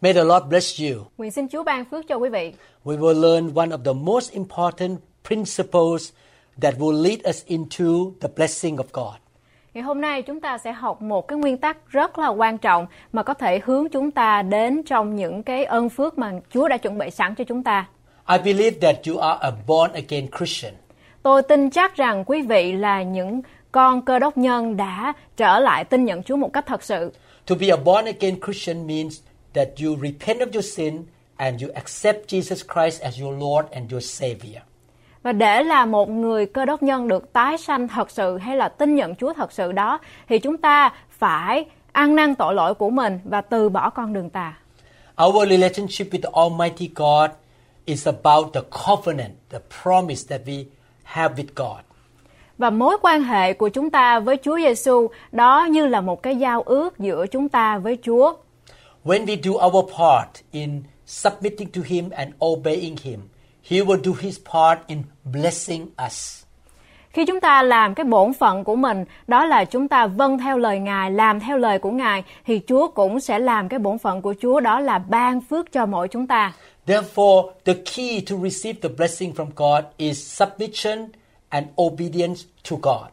May the Lord bless you. Nguyện xin Chúa ban phước cho quý vị. We will learn one of the most important principles that will lead us into the blessing of God. Ngày hôm nay chúng ta sẽ học một cái nguyên tắc rất là quan trọng mà có thể hướng chúng ta đến trong những cái ơn phước mà Chúa đã chuẩn bị sẵn cho chúng ta. I believe that you are a born again Christian. Tôi tin chắc rằng quý vị là những con cơ đốc nhân đã trở lại tin nhận Chúa một cách thật sự. To be a born again Christian means that you repent of your sin and you accept Jesus Christ as your Lord and your Savior. Và để là một người cơ đốc nhân được tái sanh thật sự hay là tin nhận Chúa thật sự đó thì chúng ta phải ăn năn tội lỗi của mình và từ bỏ con đường tà. Our relationship with the Almighty God is about the covenant, the promise that we have with God. Và mối quan hệ của chúng ta với Chúa Giêsu đó như là một cái giao ước giữa chúng ta với Chúa. When we do our part in submitting to Him and obeying Him, He will do His part in blessing us. Khi chúng ta làm cái bổn phận của mình, đó là chúng ta vâng theo lời Ngài, làm theo lời của Ngài, thì Chúa cũng sẽ làm cái bổn phận của Chúa đó là ban phước cho mỗi chúng ta. Therefore, the key to receive the blessing from God is submission and obedience to God.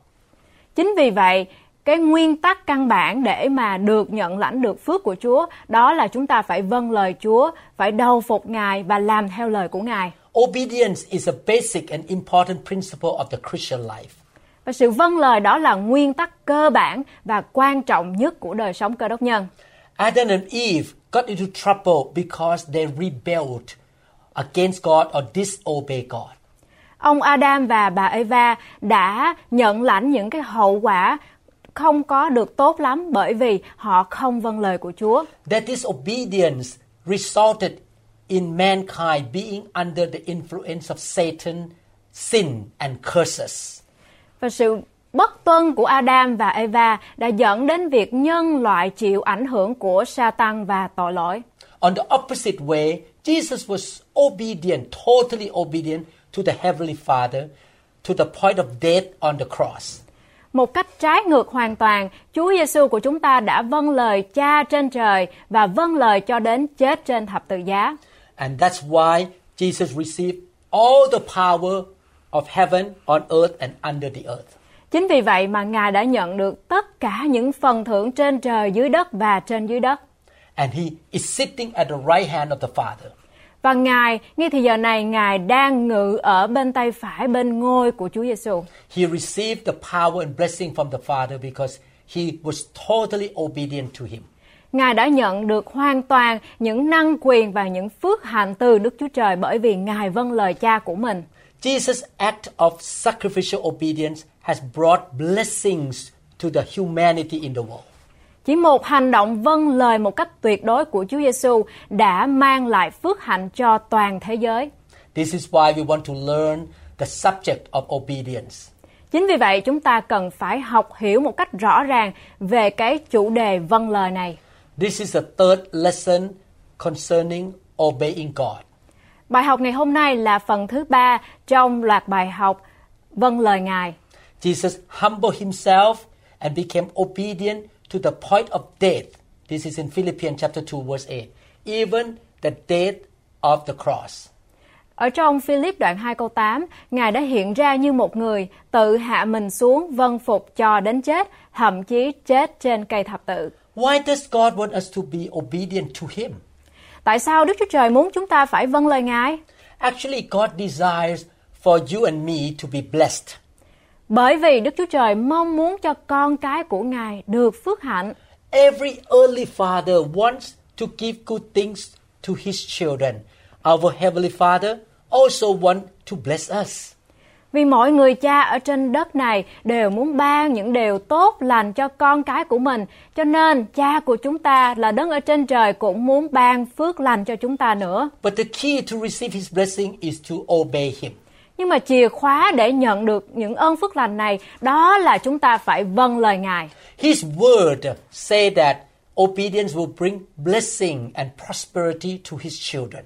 Chính vì vậy, cái nguyên tắc căn bản để mà được nhận lãnh được phước của Chúa, đó là chúng ta phải vâng lời Chúa, phải đầu phục Ngài và làm theo lời của Ngài. Obedience is a basic and important principle of the Christian life. Và sự vâng lời đó là nguyên tắc cơ bản và quan trọng nhất của đời sống cơ đốc nhân. Adam and Eve got into trouble because they rebelled against God or disobeyed God. Ông Adam và bà Eva đã nhận lãnh những cái hậu quả không có được tốt lắm bởi vì họ không vâng lời của Chúa. That disobedience resulted in mankind being under the influence of Satan, sin, and curses. Và sự bất tuân của Adam và Eva đã dẫn đến việc nhân loại chịu ảnh hưởng của Satan và tội lỗi. On the opposite way, Jesus was obedient, totally obedient to the Heavenly Father to the point of death on the cross. Một cách trái ngược hoàn toàn, Chúa Giêsu của chúng ta đã vâng lời Cha trên trời và vâng lời cho đến chết trên thập tự giá. And that's why Jesus received all the power of heaven, on earth, and under the earth. Chính vì vậy mà Ngài đã nhận được tất cả những phần thưởng trên trời, dưới đất và trên dưới đất. And he is sitting at the right hand of the Father. Và Ngài, ngay thì giờ này, Ngài đang ngự ở bên tay phải bên ngôi của Chúa Giêsu. He received the power and blessing from the Father because he was totally obedient to him. Ngài đã nhận được hoàn toàn những năng quyền và những phước hạnh từ Đức Chúa Trời bởi vì Ngài vâng lời cha của mình. Jesus' act of sacrificial obedience has brought blessings to the humanity in the world. Chỉ một hành động vâng lời một cách tuyệt đối của Chúa Giêsu đã mang lại phước hạnh cho toàn thế giới. This is why we want to learn the subject of obedience. Chính vì vậy chúng ta cần phải học hiểu một cách rõ ràng về cái chủ đề vâng lời này. This is the third lesson concerning obeying God. Bài học ngày hôm nay là phần thứ ba trong loạt bài học vâng lời Ngài. Jesus humbled himself and became obedient to the point of death. This is in Philippians chapter 2 verse 8. Even the death of the cross. Ở trong Philip đoạn 2 câu 8, Ngài đã hiện ra như một người tự hạ mình xuống vâng phục cho đến chết, thậm chí chết trên cây thập tự. Why does God want us to be obedient to him? Tại sao Đức Chúa Trời muốn chúng ta phải vâng lời Ngài? Actually, God desires for you and me to be blessed. Bởi vì Đức Chúa Trời mong muốn cho con cái của Ngài được phước hạnh. Every earthly father wants to give good things to his children. Our heavenly Father also wants to bless us. Vì mọi người cha ở trên đất này đều muốn ban những điều tốt lành cho con cái của mình. Cho nên cha của chúng ta là đấng ở trên trời cũng muốn ban phước lành cho chúng ta nữa. But the key to receive his blessing is to obey him. Nhưng mà chìa khóa để nhận được những ơn phước lành này đó là chúng ta phải vâng lời Ngài. His word say that obedience will bring blessing and prosperity to his children.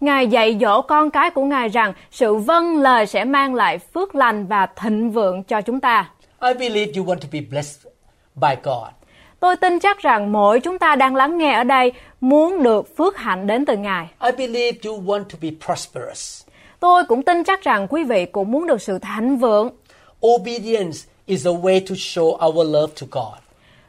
Ngài dạy dỗ con cái của Ngài rằng sự vâng lời sẽ mang lại phước lành và thịnh vượng cho chúng ta. I believe you want to be blessed by God. Tôi tin chắc rằng mỗi chúng ta đang lắng nghe ở đây muốn được phước hạnh đến từ Ngài. I believe you want to be prosperous. Tôi cũng tin chắc rằng quý vị cũng muốn được sự thịnh vượng. Obedience is a way to show our love to God.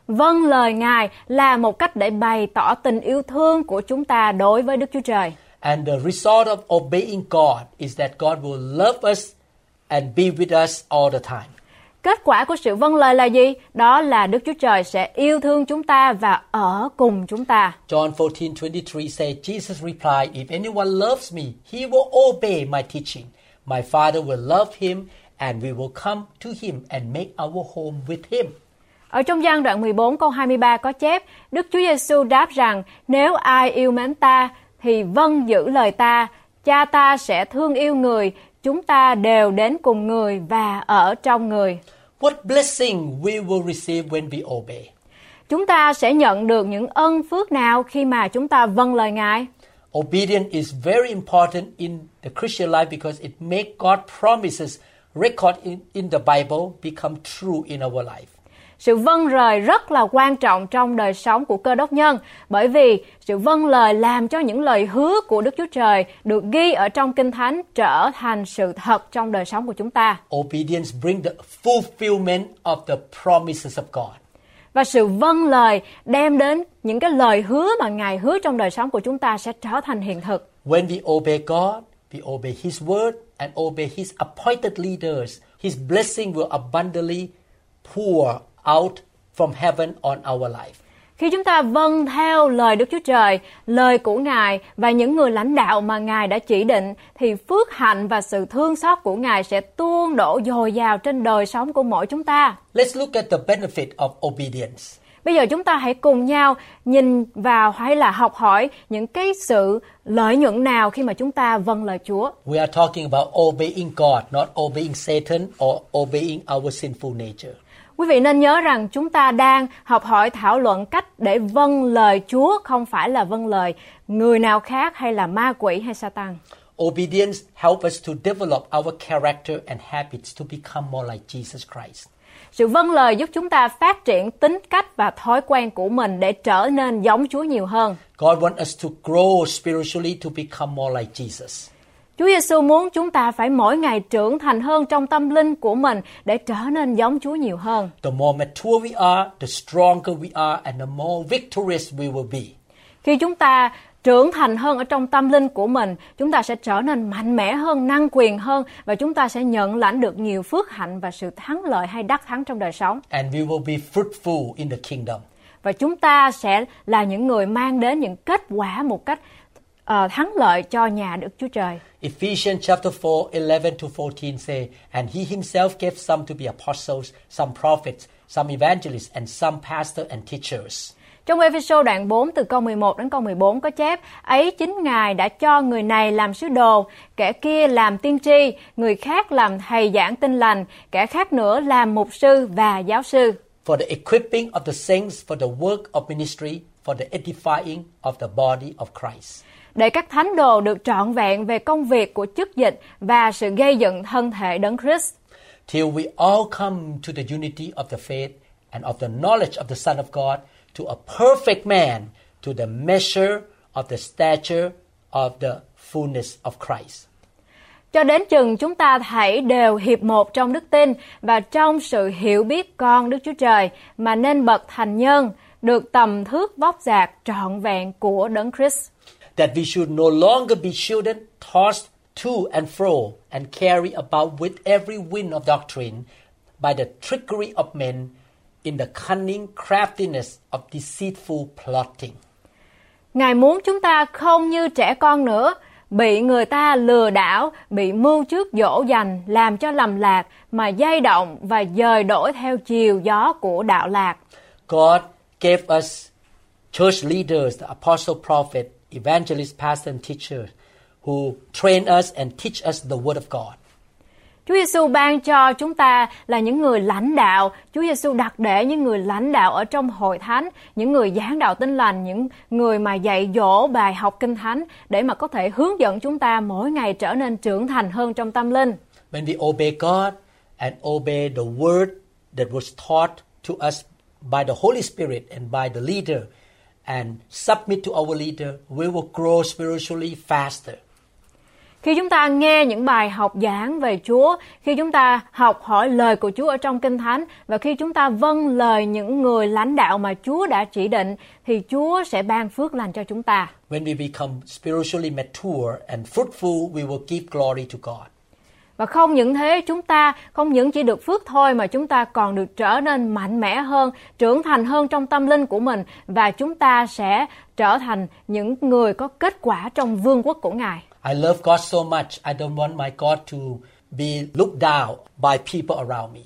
Vâng lời Ngài là một cách để bày tỏ tình yêu thương của chúng ta đối với Đức Chúa Trời. And the result of obeying God is that God will love us and be with us all the time. Kết quả của sự vâng lời là gì? Đó là Đức Chúa Trời sẽ yêu thương chúng ta và ở cùng chúng ta. John 14:23 says Jesus replied, If anyone loves me, he will obey my teaching. My Father will love him and we will come to him and make our home with him. Ở trong gian đoạn 14 câu 23 có chép, Đức Chúa Giêsu đáp rằng, nếu ai yêu mến ta thì vâng giữ lời ta, cha ta sẽ thương yêu người, chúng ta đều đến cùng người và ở trong người. What blessing we will receive when we obey? Chúng ta sẽ nhận được những ân phước nào khi mà chúng ta vâng lời Ngài? Obedience is very important in the Christian life because it makes God promises record in, in the Bible become true in our life. Sự vâng lời rất là quan trọng trong đời sống của cơ đốc nhân bởi vì sự vâng lời làm cho những lời hứa của Đức Chúa Trời được ghi ở trong Kinh Thánh trở thành sự thật trong đời sống của chúng ta. Obedience bring the fulfillment of the promises of God. Và sự vâng lời đem đến những cái lời hứa mà Ngài hứa trong đời sống của chúng ta sẽ trở thành hiện thực. When we obey God, we obey His word and obey His appointed leaders. His blessing will abundantly pour out from heaven on our life. Khi chúng ta vâng theo lời Đức Chúa Trời, lời của Ngài và những người lãnh đạo mà Ngài đã chỉ định, thì phước hạnh và sự thương xót của Ngài sẽ tuôn đổ dồi dào trên đời sống của mỗi chúng ta. Let's look at the benefit of obedience. Bây giờ chúng ta hãy cùng nhau nhìn vào hay là học hỏi những cái sự lợi nhuận nào khi mà chúng ta vâng lời Chúa. We are talking about obeying God, not obeying Satan or obeying our sinful nature. Quý vị nên nhớ rằng chúng ta đang học hỏi thảo luận cách để vâng lời Chúa không phải là vâng lời người nào khác hay là ma quỷ hay Satan. Obedience helps us to develop our character and habits to become more like Jesus Christ. Sự vâng lời giúp chúng ta phát triển tính cách và thói quen của mình để trở nên giống Chúa nhiều hơn. God wants us to grow spiritually to become more like Jesus. Chúa Giêsu muốn chúng ta phải mỗi ngày trưởng thành hơn trong tâm linh của mình để trở nên giống Chúa nhiều hơn. The more mature we are, the stronger we are, and the more victorious we will be. Khi chúng ta trưởng thành hơn ở trong tâm linh của mình, chúng ta sẽ trở nên mạnh mẽ hơn, năng quyền hơn và chúng ta sẽ nhận lãnh được nhiều phước hạnh và sự thắng lợi hay đắc thắng trong đời sống. And we will be fruitful in the kingdom. Và chúng ta sẽ là những người mang đến những kết quả một cách ờ, thắng lợi cho nhà Đức Chúa Trời. Ephesians chapter 4, 11 to 14 say, And he himself gave some to be apostles, some prophets, some evangelists, and some pastors and teachers. Trong Ephesos đoạn 4 từ câu 11 đến câu 14 có chép Ấy chính Ngài đã cho người này làm sứ đồ, kẻ kia làm tiên tri, người khác làm thầy giảng tin lành, kẻ khác nữa làm mục sư và giáo sư. For the equipping of the saints for the work of ministry, for the edifying of the body of Christ. Để các thánh đồ được trọn vẹn về công việc của chức dịch và sự gây dựng thân thể đấng Christ. till we all come to the unity of the faith and of the knowledge of the Son of God, to a perfect man, to the measure of the stature of the fullness of Christ. Cho đến chừng chúng ta thảy đều hiệp một trong đức tin và trong sự hiểu biết con Đức Chúa Trời mà nên bậc thành nhân, được tầm thước vóc dạc trọn vẹn của đấng Christ. That we should no longer be children tossed to and fro and carried about with every wind of doctrine by the trickery of men in the cunning craftiness of deceitful plotting. Ngài muốn chúng ta không như trẻ con nữa, bị người ta lừa đảo, bị mưu trước dỗ dành, làm cho lầm lạc, mà dây động và dời đổi theo chiều gió của đạo lạc. God gave us church leaders, the apostle, prophet, evangelist, pastor, and teachers who train us and teach us the word of God. Chúa Giêsu ban cho chúng ta là những người lãnh đạo. Chúa Giêsu đặt để những người lãnh đạo ở trong hội thánh, những người giảng đạo tin lành, những người mà dạy dỗ bài học kinh thánh để mà có thể hướng dẫn chúng ta mỗi ngày trở nên trưởng thành hơn trong tâm linh. When we obey God and obey the word that was taught to us by the Holy Spirit and by the leader and submit to our leader, we will grow spiritually faster. Khi chúng ta nghe những bài học giảng về Chúa, khi chúng ta học hỏi lời của Chúa ở trong Kinh Thánh và khi chúng ta vâng lời những người lãnh đạo mà Chúa đã chỉ định thì Chúa sẽ ban phước lành cho chúng ta. When we become spiritually mature and fruitful, we will give glory to God. Và không những thế, chúng ta không những chỉ được phước thôi mà chúng ta còn được trở nên mạnh mẽ hơn, trưởng thành hơn trong tâm linh của mình và chúng ta sẽ trở thành những người có kết quả trong vương quốc của Ngài. I love God so much, I don't want my God to be looked down by people around me.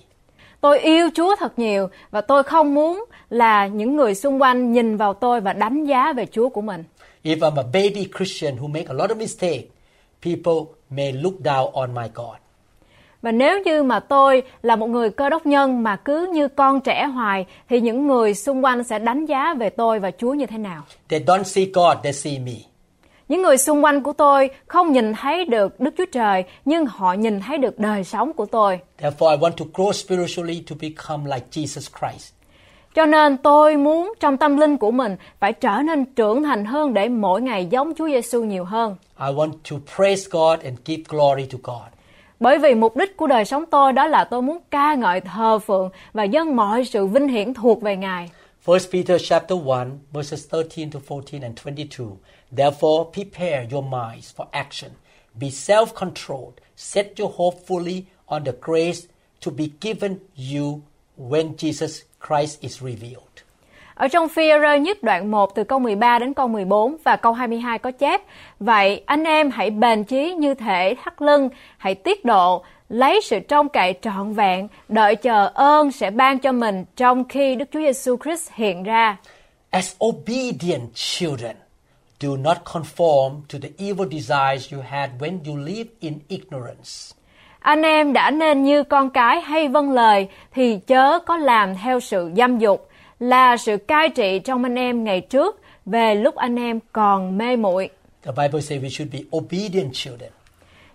Tôi yêu Chúa thật nhiều và tôi không muốn là những người xung quanh nhìn vào tôi và đánh giá về Chúa của mình. If I'm a baby Christian who make a lot of mistake, people may look down on my God. Và nếu như mà tôi là một người cơ đốc nhân mà cứ như con trẻ hoài thì những người xung quanh sẽ đánh giá về tôi và Chúa như thế nào? They don't see God, they see me. Những người xung quanh của tôi không nhìn thấy được Đức Chúa Trời nhưng họ nhìn thấy được đời sống của tôi. Therefore, I want to grow spiritually to become like Jesus Christ. Cho nên tôi muốn trong tâm linh của mình phải trở nên trưởng thành hơn để mỗi ngày giống Chúa Giêsu nhiều hơn. I want to praise God and give glory to God. Bởi vì mục đích của đời sống tôi đó là tôi muốn ca ngợi thờ phượng và dâng mọi sự vinh hiển thuộc về Ngài. 1 Peter chapter 1 verses 13 to 14 and 22. Therefore, prepare your minds for action. Be self-controlled. Set your hope fully on the grace to be given you when Jesus Christ is revealed. Ở trong phi nhất đoạn 1 từ câu 13 đến câu 14 và câu 22 có chép Vậy anh em hãy bền chí như thể thắt lưng, hãy tiết độ, lấy sự trông cậy trọn vẹn, đợi chờ ơn sẽ ban cho mình trong khi Đức Chúa Giêsu Christ hiện ra. As obedient children, do not conform to the evil desires you had when you lived in ignorance. Anh em đã nên như con cái hay vâng lời thì chớ có làm theo sự dâm dục là sự cai trị trong anh em ngày trước về lúc anh em còn mê muội. The Bible says we should be obedient children.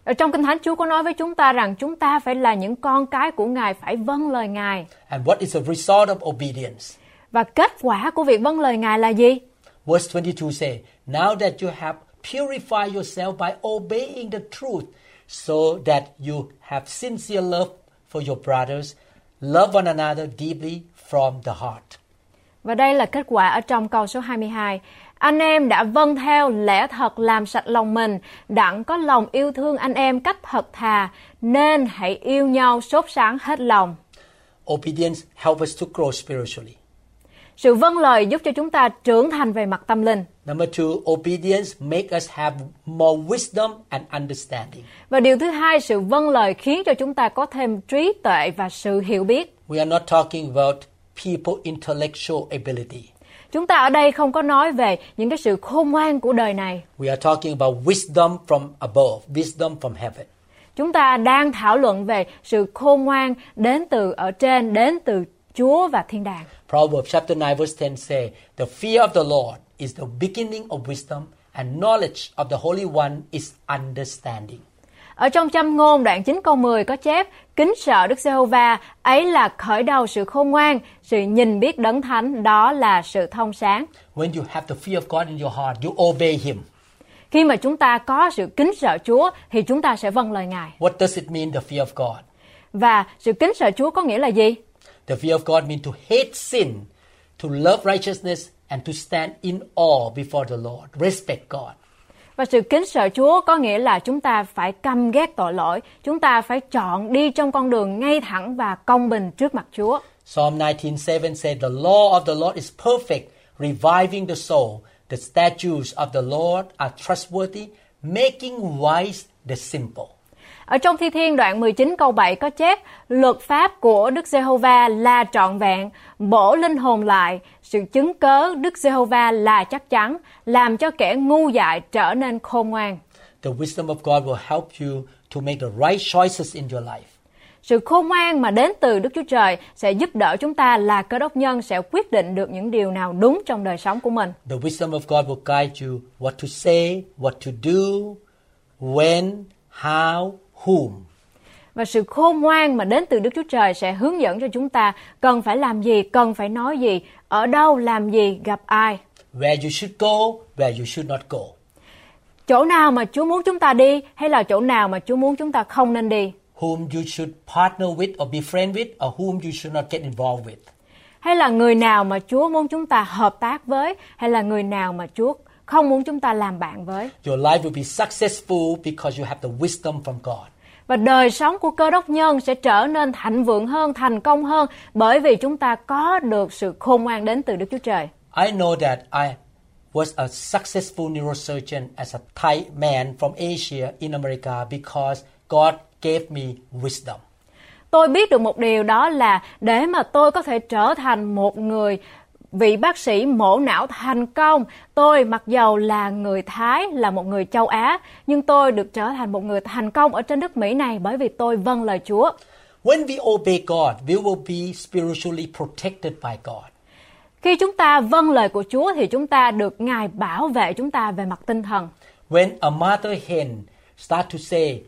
Ở trong Kinh Thánh Chúa có nói với chúng ta rằng chúng ta phải là những con cái của Ngài, phải vâng lời Ngài. And what is the result of obedience? Và kết quả của việc vâng lời Ngài là gì? Verse 22 say, Now that you have purified yourself by obeying the truth, so that you have sincere love for your brothers, love one another deeply from the heart. Và đây là kết quả ở trong câu số 22. Anh em đã vâng theo lẽ thật làm sạch lòng mình, đặng có lòng yêu thương anh em cách thật thà, nên hãy yêu nhau sốt sáng hết lòng. Obedience helps us to grow spiritually. Sự vâng lời giúp cho chúng ta trưởng thành về mặt tâm linh. Number two, obedience make us have more wisdom and understanding. Và điều thứ hai, sự vâng lời khiến cho chúng ta có thêm trí tuệ và sự hiểu biết. We are not talking about people intellectual ability. Chúng ta ở đây không có nói về những cái sự khôn ngoan của đời này. We are talking about wisdom from above, wisdom from heaven. Chúng ta đang thảo luận về sự khôn ngoan đến từ ở trên, đến từ Chúa và thiên đàng. Proverbs chapter 9 verse 10 say, The fear of the Lord is the beginning of wisdom and knowledge of the Holy One is understanding. Ở trong châm ngôn đoạn 9 câu 10 có chép, kính sợ Đức Giê-hô-va, ấy là khởi đầu sự khôn ngoan, sự nhìn biết đấng thánh, đó là sự thông sáng. When you have the fear of God in your heart, you obey Him. Khi mà chúng ta có sự kính sợ Chúa thì chúng ta sẽ vâng lời Ngài. What does it mean, the fear of God? Và sự kính sợ Chúa có nghĩa là gì? The fear of God means to hate sin, to love righteousness, and to stand in awe before the Lord. Respect God. Và sự kính sợ Chúa có nghĩa là chúng ta phải căm ghét tội lỗi, chúng ta phải chọn đi trong con đường ngay thẳng và công bình trước mặt Chúa. Psalm 19:7 said, "The law of the Lord is perfect, reviving the soul. The statutes of the Lord are trustworthy, making wise the simple. Ở trong Thi Thiên đoạn 19 câu 7 có chép Luật pháp của Đức Giê-hô-va là trọn vẹn, bổ linh hồn lại, sự chứng cớ Đức Giê-hô-va là chắc chắn, làm cho kẻ ngu dại trở nên khôn ngoan. The wisdom of God will help you to make the right choices in your life. Sự khôn ngoan mà đến từ Đức Chúa Trời sẽ giúp đỡ chúng ta là cơ đốc nhân sẽ quyết định được những điều nào đúng trong đời sống của mình. The wisdom of God will guide you what to say, what to do, when, how, whom. Và sự khôn ngoan mà đến từ Đức Chúa Trời sẽ hướng dẫn cho chúng ta cần phải làm gì, cần phải nói gì, ở đâu làm gì, gặp ai. Where you should go, where you should not go. Chỗ nào mà Chúa muốn chúng ta đi hay là chỗ nào mà Chúa muốn chúng ta không nên đi. Whom you should partner with or be friend with, or whom you should not get involved with. Hay là người nào mà Chúa muốn chúng ta hợp tác với hay là người nào mà Chúa không muốn chúng ta làm bạn với. Your life will be successful because you have the wisdom from God. Và đời sống của cơ đốc nhân sẽ trở nên thịnh vượng hơn, thành công hơn bởi vì chúng ta có được sự khôn ngoan đến từ Đức Chúa Trời. I know that I was a successful neurosurgeon as a Thai man from Asia in America because God gave me wisdom. Tôi biết được một điều đó là để mà tôi có thể trở thành một người vị bác sĩ mổ não thành công, tôi mặc dầu là người Thái, là một người châu Á, nhưng tôi được trở thành một người thành công ở trên đất Mỹ này bởi vì tôi vâng lời Chúa. When we obey God, we will be spiritually protected by God. Khi chúng ta vâng lời của Chúa thì chúng ta được Ngài bảo vệ chúng ta về mặt tinh thần. When a mother hen start to say,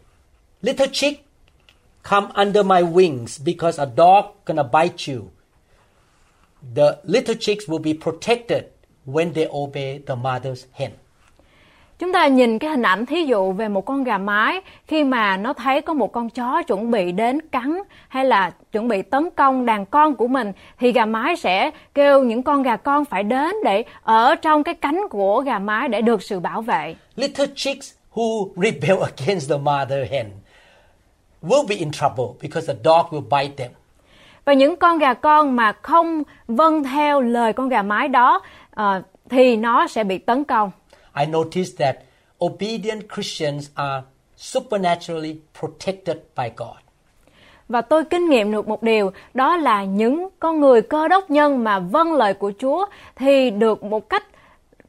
"Little chick, come under my wings because a dog gonna bite you," the little chicks will be protected when they obey the mother's hen. Chúng ta nhìn cái hình ảnh thí dụ về một con gà mái khi mà nó thấy có một con chó chuẩn bị đến cắn hay là chuẩn bị tấn công đàn con của mình thì gà mái sẽ kêu những con gà con phải đến để ở trong cái cánh của gà mái để được sự bảo vệ. Little chicks who rebel against the mother hen will be in trouble because the dog will bite them. Và những con gà con mà không vâng theo lời con gà mái đó ờ, thì nó sẽ bị tấn công. I noticed that obedient Christians are supernaturally protected by God. Và tôi kinh nghiệm được một điều, đó là những con người cơ đốc nhân mà vâng lời của Chúa thì được một cách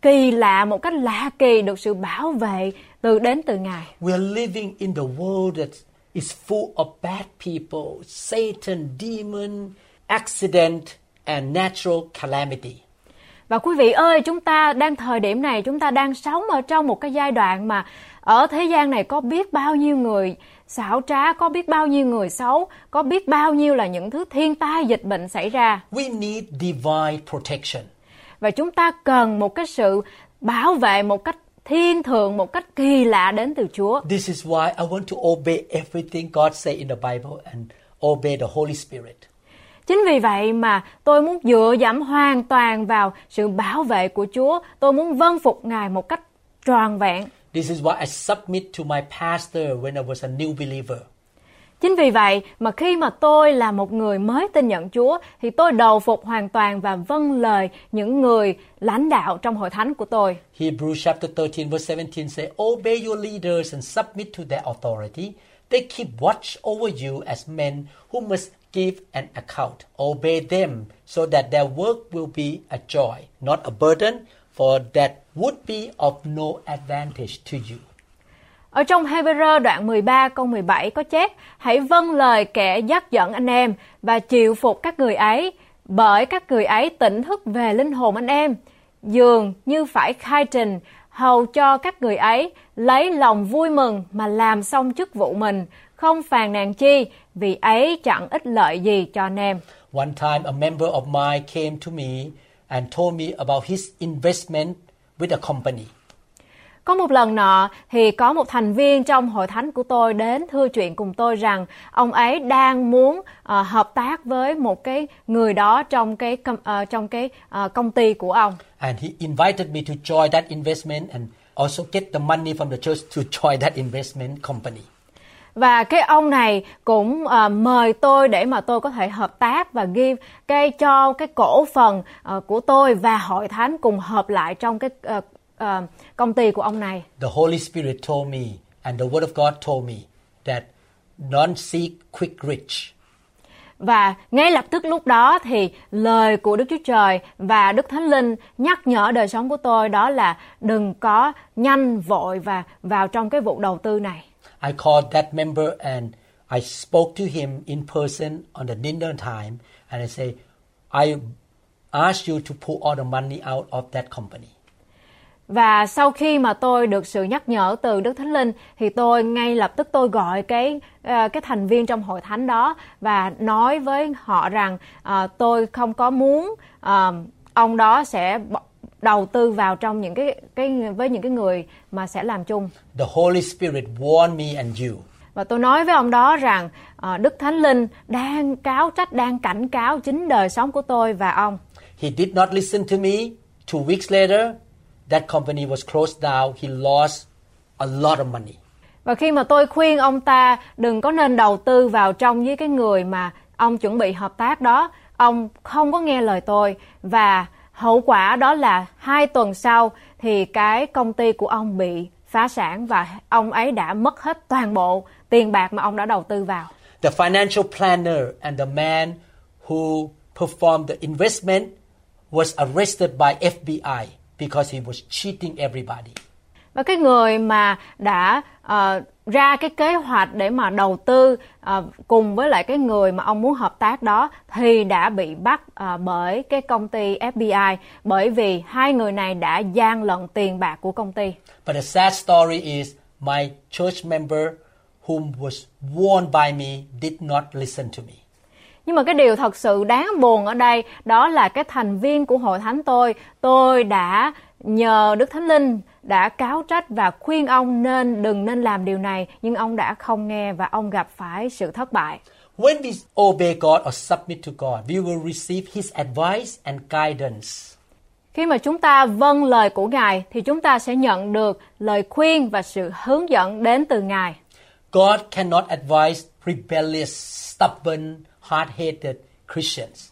kỳ lạ, một cách lạ kỳ được sự bảo vệ từ đến từ Ngài. We are living in the world that is full of bad people, Satan, demon, accident, and natural calamity. Và quý vị ơi, chúng ta đang thời điểm này chúng ta đang sống ở trong một cái giai đoạn mà ở thế gian này có biết bao nhiêu người xảo trá, có biết bao nhiêu người xấu, có biết bao nhiêu là những thứ thiên tai dịch bệnh xảy ra. We need divine protection. Và chúng ta cần một cái sự bảo vệ một cách thiên thượng, một cách kỳ lạ đến từ Chúa. This is why I want to obey everything God say in the Bible and obey the Holy Spirit. Chính vì vậy mà tôi muốn dựa dẫm hoàn toàn vào sự bảo vệ của Chúa. Tôi muốn vâng phục Ngài một cách tròn vẹn. This is why I submit to my pastor when I was a new believer. Chính vì vậy mà khi mà tôi là một người mới tin nhận Chúa thì tôi đầu phục hoàn toàn và vâng lời những người lãnh đạo trong hội thánh của tôi. Hebrews chapter 13 verse 17 say, Obey your leaders and submit to their authority. They keep watch over you as men who must give an account. Obey them so that their work will be a joy, not a burden, for that would be of no advantage to you. Ở trong Hebrew đoạn 13 câu 17 có chép Hãy vâng lời kẻ dắt dẫn anh em và chịu phục các người ấy bởi các người ấy tỉnh thức về linh hồn anh em dường như phải khai trình hầu cho các người ấy lấy lòng vui mừng mà làm xong chức vụ mình không phàn nàn chi vì ấy chẳng ích lợi gì cho anh em. One time, a member of mine came to me and told me about his investment with a company. Có một lần nọ thì có một thành viên trong hội thánh của tôi đến thưa chuyện cùng tôi rằng ông ấy đang muốn ờ, hợp tác với một cái người đó trong cái ờ, trong cái ờ, công ty của ông. And he invited me to join that investment and also get the money from the church to join that investment company. Và cái ông này cũng ờ, mời tôi để mà tôi có thể hợp tác và ghi cái cho cái cổ phần ờ, của tôi và hội thánh cùng hợp lại trong cái ờ, ờ, công ty của ông này. The Holy Spirit told me, and the Word of God told me, that don't seek quick rich. Và ngay lập tức lúc đó thì lời của Đức Chúa Trời và Đức Thánh Linh nhắc nhở đời sống của tôi đó là đừng có nhanh vội và vào trong cái vụ đầu tư này. I called that member and I spoke to him in person on the dinner time, and I say, I ask you to pull all the money out of that company. Và sau khi mà tôi được sự nhắc nhở từ Đức Thánh Linh thì tôi ngay lập tức tôi gọi cái ờ, cái thành viên trong hội thánh đó và nói với họ rằng ờ, tôi không có muốn ờ, ông đó sẽ đầu tư vào trong những cái cái với những cái người mà sẽ làm chung. The Holy Spirit warned me and you. Và tôi nói với ông đó rằng ờ, Đức Thánh Linh đang cáo trách, đang cảnh cáo chính đời sống của tôi và ông. He did not listen to me. Two weeks later, that company was closed down. He lost a lot of money. Và khi mà tôi khuyên ông ta đừng có nên đầu tư vào trong với cái người mà ông chuẩn bị hợp tác đó, ông không có nghe lời tôi và hậu quả đó là hai tuần sau thì cái công ty của ông bị phá sản và ông ấy đã mất hết toàn bộ tiền bạc mà ông đã đầu tư vào. The financial planner and the man who performed the investment was arrested by FBI because he was cheating everybody. Và cái người mà đã ờ, ra cái kế hoạch để mà đầu tư ờ, cùng với lại cái người mà ông muốn hợp tác đó thì đã bị bắt ờ, bởi cái công ty FBI bởi vì hai người này đã gian lận tiền bạc của công ty. But the sad story is my church member whom was warned by me did not listen to me. Nhưng mà cái điều thật sự đáng buồn ở đây đó là cái thành viên của hội thánh tôi, tôi đã nhờ Đức Thánh Linh đã cáo trách và khuyên ông nên đừng nên làm điều này, nhưng ông đã không nghe và ông gặp phải sự thất bại. When we obey God or submit to God, we will receive His advice and guidance. Khi mà chúng ta vâng lời của Ngài thì chúng ta sẽ nhận được lời khuyên và sự hướng dẫn đến từ Ngài. God cannot advise rebellious, stubborn, hard-headed Christians.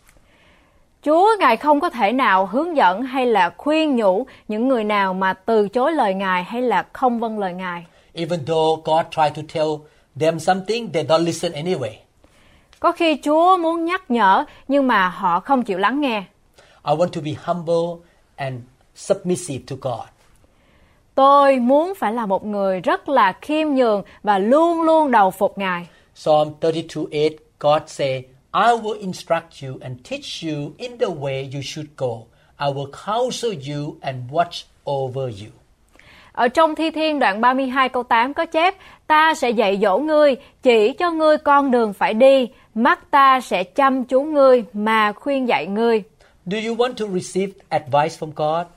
Chúa Ngài không có thể nào hướng dẫn hay là khuyên nhủ những người nào mà từ chối lời Ngài hay là không vâng lời Ngài. Even though God tried to tell them something, they don't listen anyway. Có khi Chúa muốn nhắc nhở nhưng mà họ không chịu lắng nghe. I want to be humble and submissive to God. Tôi muốn phải là một người rất là khiêm nhường và luôn luôn đầu phục Ngài. Psalm 32:8, God say, I will instruct you and teach you in the way you should go. I will counsel you and watch over you. Ở trong Thi Thiên đoạn 32 câu 8 có chép, ta sẽ dạy dỗ ngươi, chỉ cho ngươi con đường phải đi, mắt ta sẽ chăm chú ngươi mà khuyên dạy ngươi. Do you want to receive advice from God?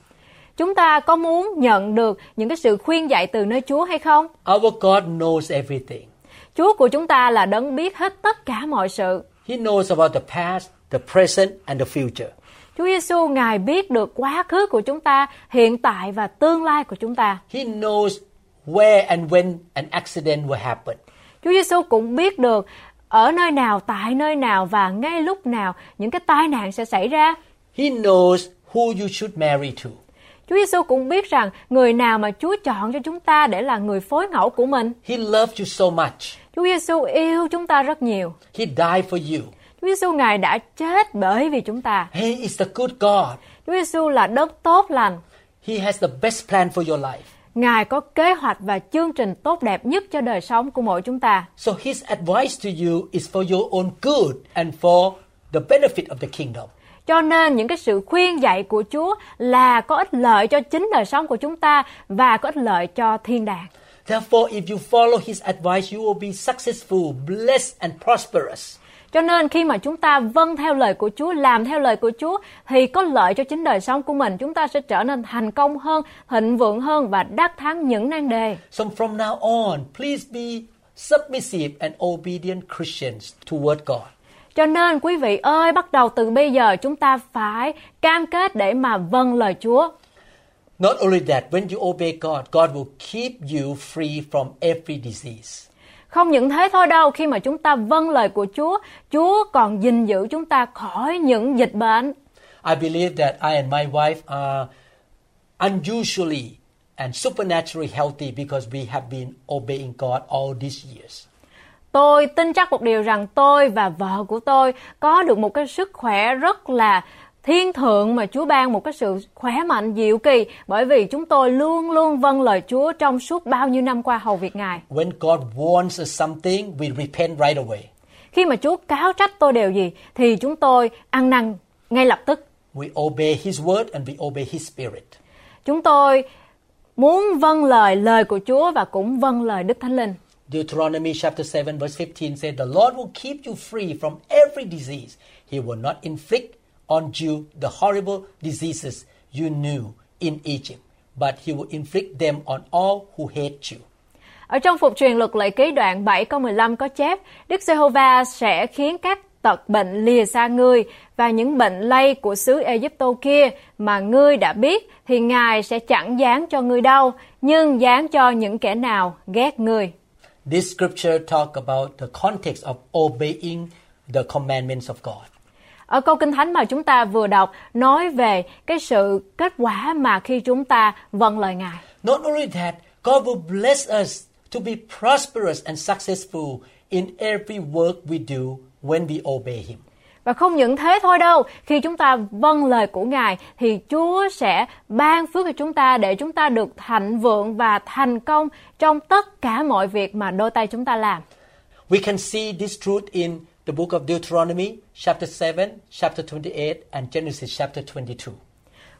Chúng ta có muốn nhận được những cái sự khuyên dạy từ nơi Chúa hay không? Our God knows everything. Chúa của chúng ta là đấng biết hết tất cả mọi sự. He knows about the past, the present, and the future. Chúa Giêsu Ngài biết được quá khứ của chúng ta, hiện tại và tương lai của chúng ta. He knows where and when an accident will happen. Chúa Giêsu cũng biết được ở nơi nào, tại nơi nào và ngay lúc nào những cái tai nạn sẽ xảy ra. He knows who you should marry to. Chúa Giêsu cũng biết rằng người nào mà Chúa chọn cho chúng ta để là người phối ngẫu của mình. He loves you so much. Chúa Giêsu yêu chúng ta rất nhiều. He died for you. Chúa Giêsu Ngài đã chết bởi vì chúng ta. He is the good God. Chúa Giêsu là đất tốt lành. He has the best plan for your life. Ngài có kế hoạch và chương trình tốt đẹp nhất cho đời sống của mỗi chúng ta. So his advice to you is for your own good and for the benefit of the kingdom. Cho nên những cái sự khuyên dạy của Chúa là có ích lợi cho chính đời sống của chúng ta và có ích lợi cho thiên đàng. Therefore, if you follow his advice, you will be successful, blessed, and prosperous. Cho nên khi mà chúng ta vâng theo lời của Chúa, làm theo lời của Chúa thì có lợi cho chính đời sống của mình. Chúng ta sẽ trở nên thành công hơn, thịnh vượng hơn và đắc thắng những nan đề. So from now on, please be submissive and obedient Christians toward God. Cho nên quý vị ơi, bắt đầu từ bây giờ chúng ta phải cam kết để mà vâng lời Chúa. Not only that, when you obey God, God will keep you free from every disease. Không những thế thôi đâu, khi mà chúng ta vâng lời của Chúa, Chúa còn gìn giữ chúng ta khỏi những dịch bệnh. I believe that I and my wife are unusually and supernaturally healthy because we have been obeying God all these years. Tôi tin chắc một điều rằng tôi và vợ của tôi có được một cái sức khỏe rất là thiên thượng mà Chúa ban một cái sự khỏe mạnh diệu kỳ bởi vì chúng tôi luôn luôn vâng lời Chúa trong suốt bao nhiêu năm qua hầu việc Ngài. When God warns us something, we repent right away. Khi mà Chúa cáo trách tôi điều gì thì chúng tôi ăn năn ngay lập tức. We obey His word and we obey His spirit. Chúng tôi muốn vâng lời lời của Chúa và cũng vâng lời Đức Thánh Linh. Deuteronomy chapter 7 verse 15 said, The Lord will keep you free from every disease. He will not inflict on you the horrible diseases you knew in Egypt, but he will inflict them on all who hate you. Ở trong phục truyền luật lệ ký đoạn 7 câu 15 có chép, Đức Giê-hô-va sẽ khiến các tật bệnh lìa xa ngươi và những bệnh lây của xứ Egypto kia mà ngươi đã biết thì Ngài sẽ chẳng dán cho ngươi đâu, nhưng dán cho những kẻ nào ghét ngươi. This scripture talk about the context of obeying the commandments of God. Ở câu Kinh Thánh mà chúng ta vừa đọc nói về cái sự kết quả mà khi chúng ta vâng lời Ngài. Not only that, God will bless us to be prosperous and successful in every work we do when we obey Him. Và không những thế thôi đâu, khi chúng ta vâng lời của Ngài thì Chúa sẽ ban phước cho chúng ta để chúng ta được thịnh vượng và thành công trong tất cả mọi việc mà đôi tay chúng ta làm. We can see this truth in the book of Deuteronomy, chapter 7, chapter 28, and Genesis, chapter 22.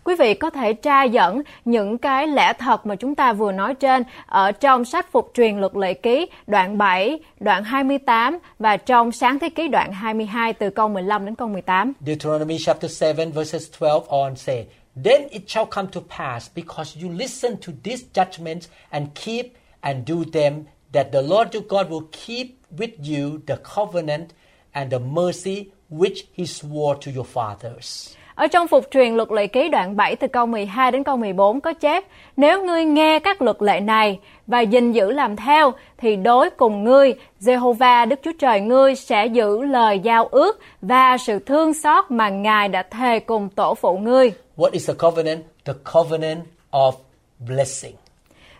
Quý vị có thể tra dẫn những cái lẽ thật mà chúng ta vừa nói trên ở trong sách phục truyền luật lệ ký đoạn 7, đoạn 28 và trong sáng thế ký đoạn 22 từ câu 15 đến câu 18. Deuteronomy chapter 7 verses 12 on say, Then it shall come to pass, because you listen to these judgments and keep and do them, that the Lord your God will keep with you the covenant and the mercy which he swore to your fathers. Ở trong phục truyền luật lệ ký đoạn 7 từ câu 12 đến câu 14 có chép Nếu ngươi nghe các luật lệ này và gìn giữ làm theo thì đối cùng ngươi, Jehovah Đức Chúa Trời ngươi sẽ giữ lời giao ước và sự thương xót mà Ngài đã thề cùng tổ phụ ngươi. What is the covenant? The covenant of blessing.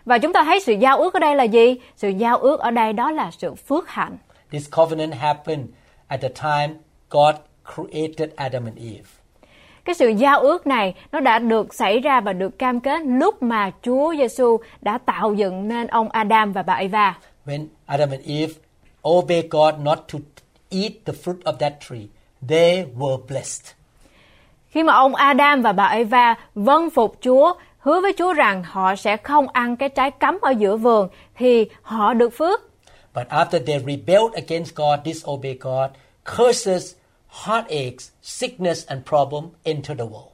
Và chúng ta thấy sự giao ước ở đây là gì? Sự giao ước ở đây đó là sự phước hạnh. This covenant happened at the time God created Adam and Eve. Cái sự giao ước này nó đã được xảy ra và được cam kết lúc mà Chúa Giêsu đã tạo dựng nên ông Adam và bà Eva. When Adam and Eve obeyed God not to eat the fruit of that tree, they were blessed. Khi mà ông Adam và bà Eva vâng phục Chúa, hứa với Chúa rằng họ sẽ không ăn cái trái cấm ở giữa vườn thì họ được phước. But after they rebelled against God, disobeyed God, curses, heartaches, sickness, and problem enter the world.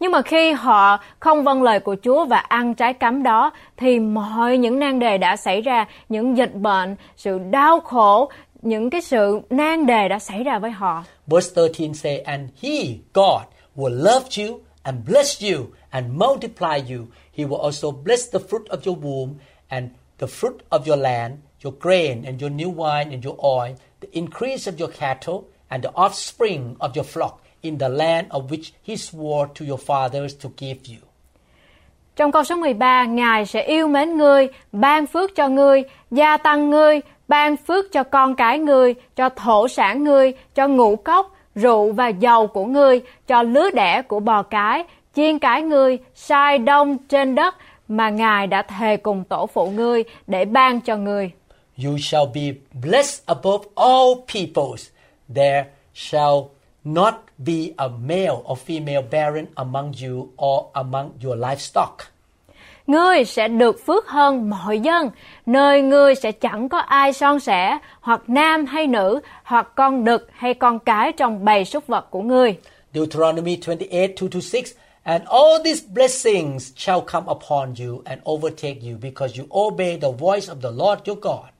Nhưng mà khi họ không vâng lời của Chúa và ăn trái cấm đó thì mọi những nan đề đã xảy ra, những dịch bệnh, sự đau khổ, những cái sự nan đề đã xảy ra với họ. Verse 13 say, And he, God, will love you and bless you and multiply you. He will also bless the fruit of your womb and the fruit of your land, your grain and your new wine and your oil, the increase of your cattle and the offspring of your flock in the land of which he swore to your fathers to give you. Trong câu số 13, Ngài sẽ yêu mến ngươi, ban phước cho ngươi, gia tăng ngươi, ban phước cho con cái ngươi, cho thổ sản ngươi, cho ngũ cốc, rượu và dầu của ngươi, cho lứa đẻ của bò cái, chiên cái ngươi, sai đông trên đất mà Ngài đã thề cùng tổ phụ ngươi để ban cho ngươi. You shall be blessed above all peoples. There shall not be a male or female barren among you or among your livestock. Ngươi sẽ được phước hơn mọi dân, nơi ngươi sẽ chẳng có ai son sẻ, hoặc nam hay nữ, hoặc con đực hay con cái trong bầy súc vật của ngươi. Deuteronomy 28 2 to 6. And all these blessings shall come upon you and overtake you because you obey the voice of the Lord your God.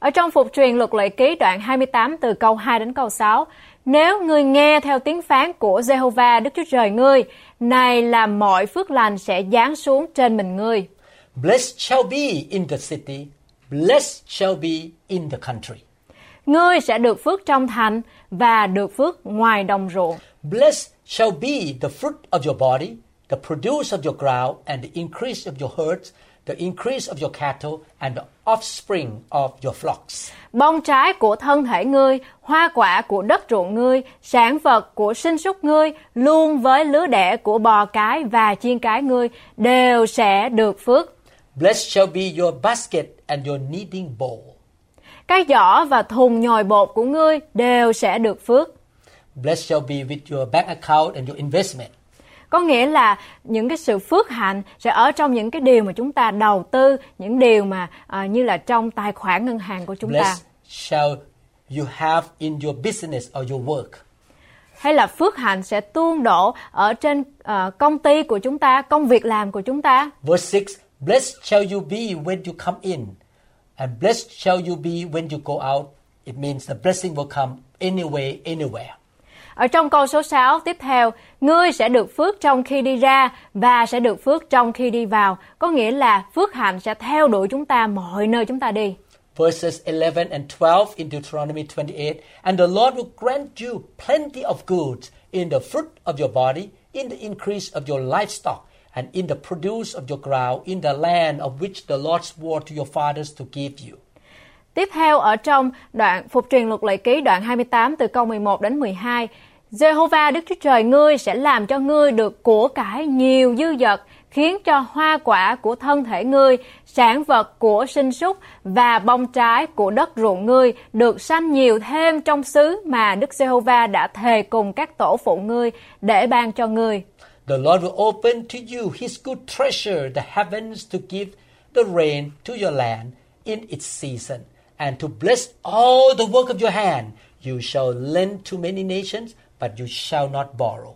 Ở trong phục truyền luật lệ ký đoạn 28 từ câu 2 đến câu 6, nếu ngươi nghe theo tiếng phán của Jehovah Đức Chúa Trời ngươi, này là mọi phước lành sẽ giáng xuống trên mình ngươi. Blessed shall be in the city, blessed shall be in the country. Ngươi sẽ được phước trong thành và được phước ngoài đồng ruộng. Blessed shall be the fruit of your body, the produce of your ground, and the increase of your herds, the increase of your cattle, and the offspring of your flocks. Bông trái của thân thể ngươi, hoa quả của đất ruộng ngươi, sản vật của sinh súc ngươi, luôn với lứa đẻ của bò cái và chiên cái ngươi đều sẽ được phước. Blessed shall be your basket and your kneading bowl. Cái giỏ và thùng nhồi bột của ngươi đều sẽ được phước. Blessed shall be with your bank account and your investment. Có nghĩa là những cái sự phước hạnh sẽ ở trong những cái điều mà chúng ta đầu tư, những điều mà à, như là trong tài khoản ngân hàng của chúng ta. Blessed shall you have in your business or your work. Hay là phước hạnh sẽ tuôn đổ ở trên à, công ty của chúng ta, công việc làm của chúng ta. Verse 6 Blessed shall you be when you come in, and blessed shall you be when you go out. It means the blessing will come anyway, anywhere. Ở trong câu số 6 tiếp theo, ngươi sẽ được phước trong khi đi ra và sẽ được phước trong khi đi vào. Có nghĩa là phước hạnh sẽ theo đuổi chúng ta mọi nơi chúng ta đi. Verses 11 and 12 in Deuteronomy 28 And the Lord will grant you plenty of goods in the fruit of your body, in the increase of your livestock, and in the produce of your ground, in the land of which the Lord swore to your fathers to give you. Tiếp theo ở trong đoạn Phục truyền luật lệ ký đoạn 28 từ câu 11 đến 12, Jehovah Đức Chúa Trời ngươi sẽ làm cho ngươi được của cải nhiều dư dật, khiến cho hoa quả của thân thể ngươi, sản vật của sinh súc và bông trái của đất ruộng ngươi được sanh nhiều thêm trong xứ mà Đức Jehovah đã thề cùng các tổ phụ ngươi để ban cho ngươi. The Lord will open to you his good treasure, the heavens, to give the rain to your land in its season, and to bless all the work of your hand. You shall lend to many nations, but you shall not borrow.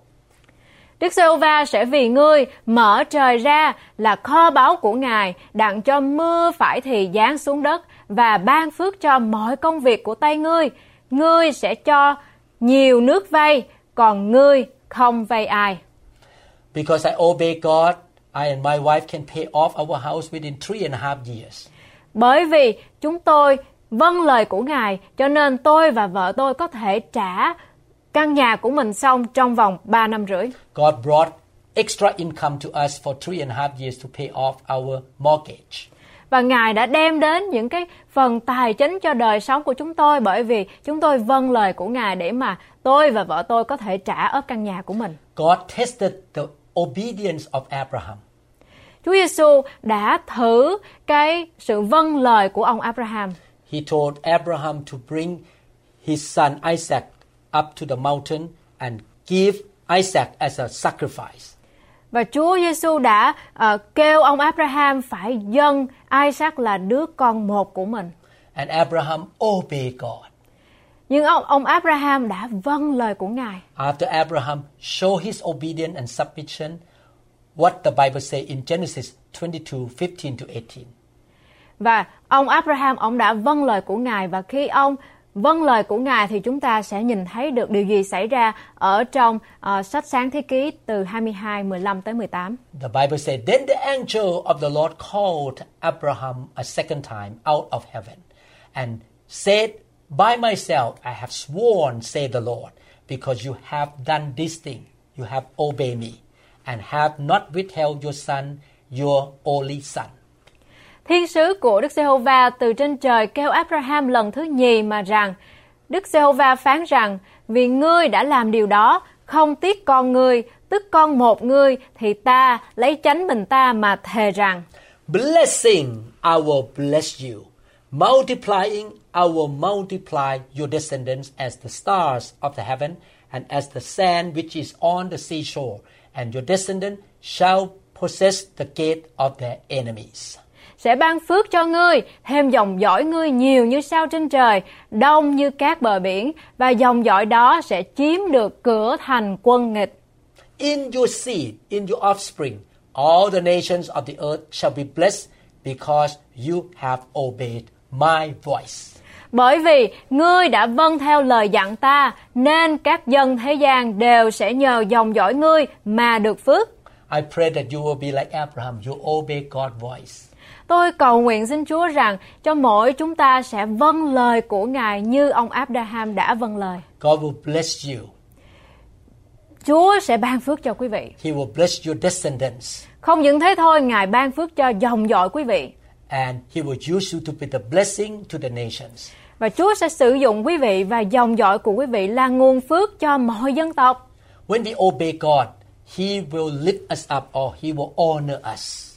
Đức Giê-hô-va sẽ vì ngươi mở trời ra là kho báu của Ngài, đặng cho mưa phải thì giáng xuống đất và ban phước cho mọi công việc của tay ngươi. Ngươi sẽ cho nhiều nước vay, còn ngươi không vay ai. Because I obey God, I and my wife can pay off our house within three and a half years. Bởi vì chúng tôi vâng lời của Ngài, cho nên tôi và vợ tôi có thể trả căn nhà của mình xong trong vòng 3 năm rưỡi. God brought extra income to us for three and a half years to pay off our mortgage. Và Ngài đã đem đến những cái phần tài chính cho đời sống của chúng tôi bởi vì chúng tôi vâng lời của Ngài để mà tôi và vợ tôi có thể trả ớt căn nhà của mình. God tested the obedience of Abraham. Chúa Giêsu đã thử cái sự vâng lời của ông Abraham. He told Abraham to bring his son Isaac up to the mountain and give Isaac as a sacrifice. Và Chúa Giêsu đã ờ, kêu ông Abraham phải dâng Isaac là đứa con một của mình. And Abraham obeyed God. Nhưng ông ông Abraham đã vâng lời của Ngài. After Abraham showed his obedience and submission, what the Bible say in Genesis 22, 15 to 18. Và ông Abraham ông đã vâng lời của Ngài và khi ông vâng lời của Ngài thì chúng ta sẽ nhìn thấy được điều gì xảy ra ở trong uh, sách sáng thế ký từ 22 15 tới 18. The Bible said, Then the angel of the Lord called Abraham a second time out of heaven and said, By myself I have sworn, say the Lord, because you have done this thing, you have obeyed me, and have not withheld your son, your only son. Thiên sứ của Đức Giê-hô-va từ trên trời kêu Abraham lần thứ nhì mà rằng Đức Giê-hô-va phán rằng vì ngươi đã làm điều đó không tiếc con ngươi tức con một ngươi thì ta lấy chánh mình ta mà thề rằng Blessing, I will bless you. Multiplying, I will multiply your descendants as the stars of the heaven and as the sand which is on the seashore, and your descendant shall possess the gate of their enemies sẽ ban phước cho ngươi, thêm dòng dõi ngươi nhiều như sao trên trời, đông như các bờ biển, và dòng dõi đó sẽ chiếm được cửa thành quân nghịch. In your seed, in your offspring, all the nations of the earth shall be blessed because you have obeyed my voice. Bởi vì ngươi đã vâng theo lời dặn ta, nên các dân thế gian đều sẽ nhờ dòng dõi ngươi mà được phước. I pray that you will be like Abraham, you obey God's voice. Tôi cầu nguyện xin Chúa rằng cho mỗi chúng ta sẽ vâng lời của Ngài như ông Abraham đã vâng lời. God will bless you. Chúa sẽ ban phước cho quý vị. He will bless your descendants. Không những thế thôi, Ngài ban phước cho dòng dõi quý vị. And He will use you to be the blessing to the nations. Và Chúa sẽ sử dụng quý vị và dòng dõi của quý vị là nguồn phước cho mọi dân tộc. When we obey God, He will lift us up or He will honor us.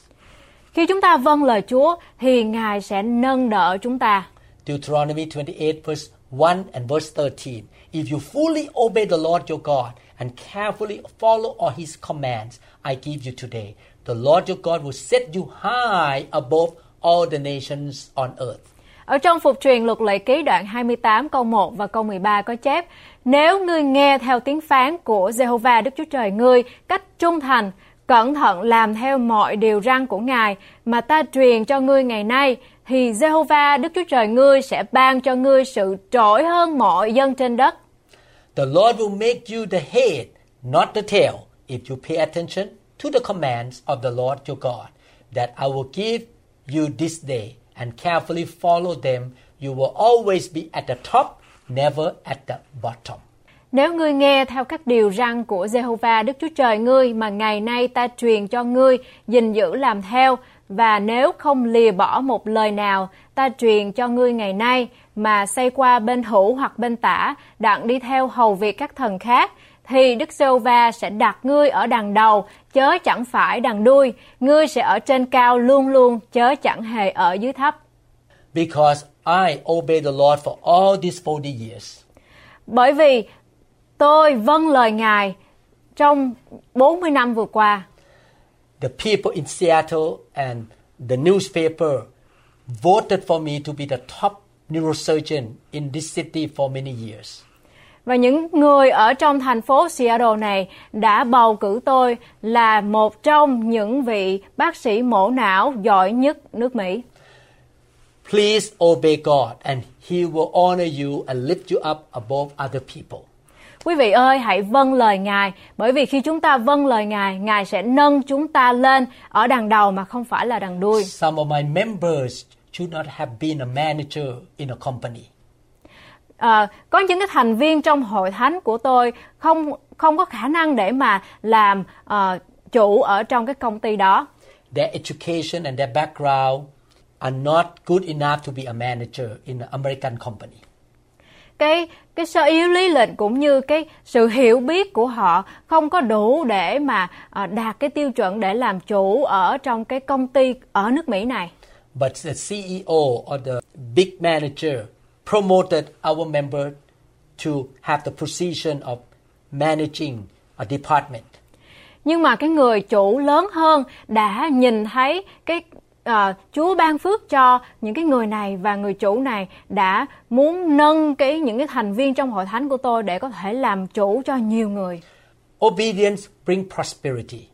Khi chúng ta vâng lời Chúa thì Ngài sẽ nâng đỡ chúng ta. Deuteronomy 28, verse 1 and verse 13. If you fully obey the Lord your God and carefully follow all his commands I give you today, the Lord your God will set you high above all the nations on earth. Ở trong phục truyền luật lệ ký đoạn 28 câu 1 và câu 13 có chép Nếu ngươi nghe theo tiếng phán của Jehovah Đức Chúa Trời ngươi cách trung thành, cẩn thận làm theo mọi điều răn của Ngài mà ta truyền cho ngươi ngày nay, thì Jehovah Đức Chúa Trời ngươi sẽ ban cho ngươi sự trỗi hơn mọi dân trên đất. The Lord will make you the head, not the tail, if you pay attention to the commands of the Lord your God that I will give you this day and carefully follow them. You will always be at the top, never at the bottom. Nếu ngươi nghe theo các điều răn của Jehovah Đức Chúa Trời ngươi mà ngày nay ta truyền cho ngươi, gìn giữ làm theo, và nếu không lìa bỏ một lời nào ta truyền cho ngươi ngày nay mà xây qua bên hữu hoặc bên tả, đặng đi theo hầu việc các thần khác, thì Đức Giê-hô-va sẽ đặt ngươi ở đằng đầu, chớ chẳng phải đằng đuôi. Ngươi sẽ ở trên cao luôn luôn, chớ chẳng hề ở dưới thấp. Because I obeyed the Lord for all these 40 years. Bởi vì tôi vâng lời Ngài trong 40 năm vừa qua. The people in Seattle and the newspaper voted for me to be the top neurosurgeon in this city for many years. Và những người ở trong thành phố Seattle này đã bầu cử tôi là một trong những vị bác sĩ mổ não giỏi nhất nước Mỹ. Please obey God and He will honor you and lift you up above other people. Quý vị ơi, hãy vâng lời Ngài, bởi vì khi chúng ta vâng lời Ngài, Ngài sẽ nâng chúng ta lên ở đằng đầu mà không phải là đằng đuôi. Some of my members should not have been a manager in a company. Ờ, có những cái thành viên trong hội thánh của tôi không không có khả năng để mà làm ờ, chủ ở trong cái công ty đó. Their education and their background are not good enough to be a manager in an American company. Cái cái sơ yếu lý lịch cũng như cái sự hiểu biết của họ không có đủ để mà à, đạt cái tiêu chuẩn để làm chủ ở trong cái công ty ở nước Mỹ này. But the CEO or the big manager promoted our member to have the position of managing a department. Nhưng mà cái người chủ lớn hơn đã nhìn thấy cái à, Chúa ban phước cho những cái người này và người chủ này đã muốn nâng cái những cái thành viên trong hội thánh của tôi để có thể làm chủ cho nhiều người. Obedience bring prosperity,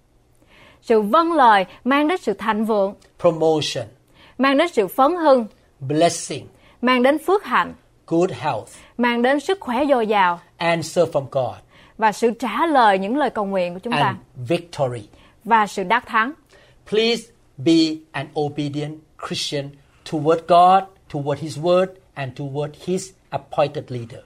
Sự vâng lời mang đến sự thịnh vượng, promotion, mang đến sự phấn hưng, blessing, mang đến phước hạnh, good health, mang đến sức khỏe dồi dào. Answer from God, và sự trả lời những lời cầu nguyện của chúng ta. And victory. và sự đắc thắng. Please be an obedient Christian toward God, toward His word, and toward His appointed leader.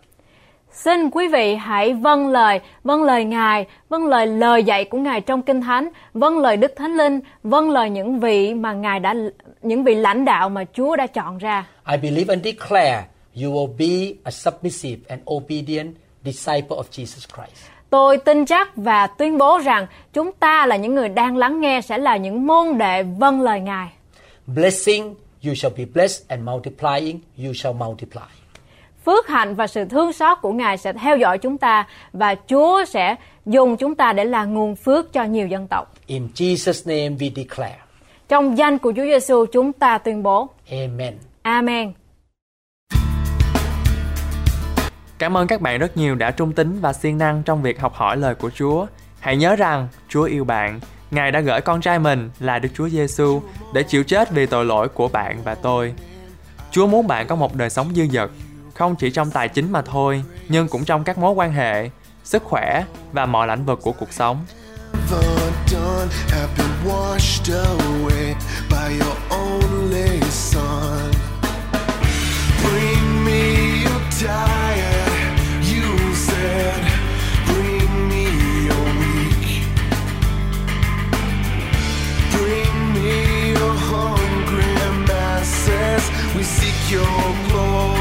Xin quý vị hãy vâng lời, vâng lời Ngài, vâng lời lời dạy của Ngài trong Kinh Thánh, vâng lời Đức Thánh Linh, vâng lời những vị mà Ngài đã những vị lãnh đạo mà Chúa đã chọn ra. I believe and declare you will be a submissive and obedient disciple of Jesus Christ. Tôi tin chắc và tuyên bố rằng chúng ta là những người đang lắng nghe sẽ là những môn đệ vâng lời Ngài. Blessing, you shall be blessed, and multiplying, you shall multiply. Phước hạnh và sự thương xót của Ngài sẽ theo dõi chúng ta và Chúa sẽ dùng chúng ta để là nguồn phước cho nhiều dân tộc. In Jesus' name we declare. Trong danh của Chúa Giêsu chúng ta tuyên bố. Amen. Amen. Cảm ơn các bạn rất nhiều đã trung tín và siêng năng trong việc học hỏi lời của Chúa. Hãy nhớ rằng Chúa yêu bạn. Ngài đã gửi con trai mình là Đức Chúa Giêsu để chịu chết vì tội lỗi của bạn và tôi. Chúa muốn bạn có một đời sống dư dật, không chỉ trong tài chính mà thôi, nhưng cũng trong các mối quan hệ, sức khỏe và mọi lĩnh vực của cuộc sống. Bring me your time We seek your glory.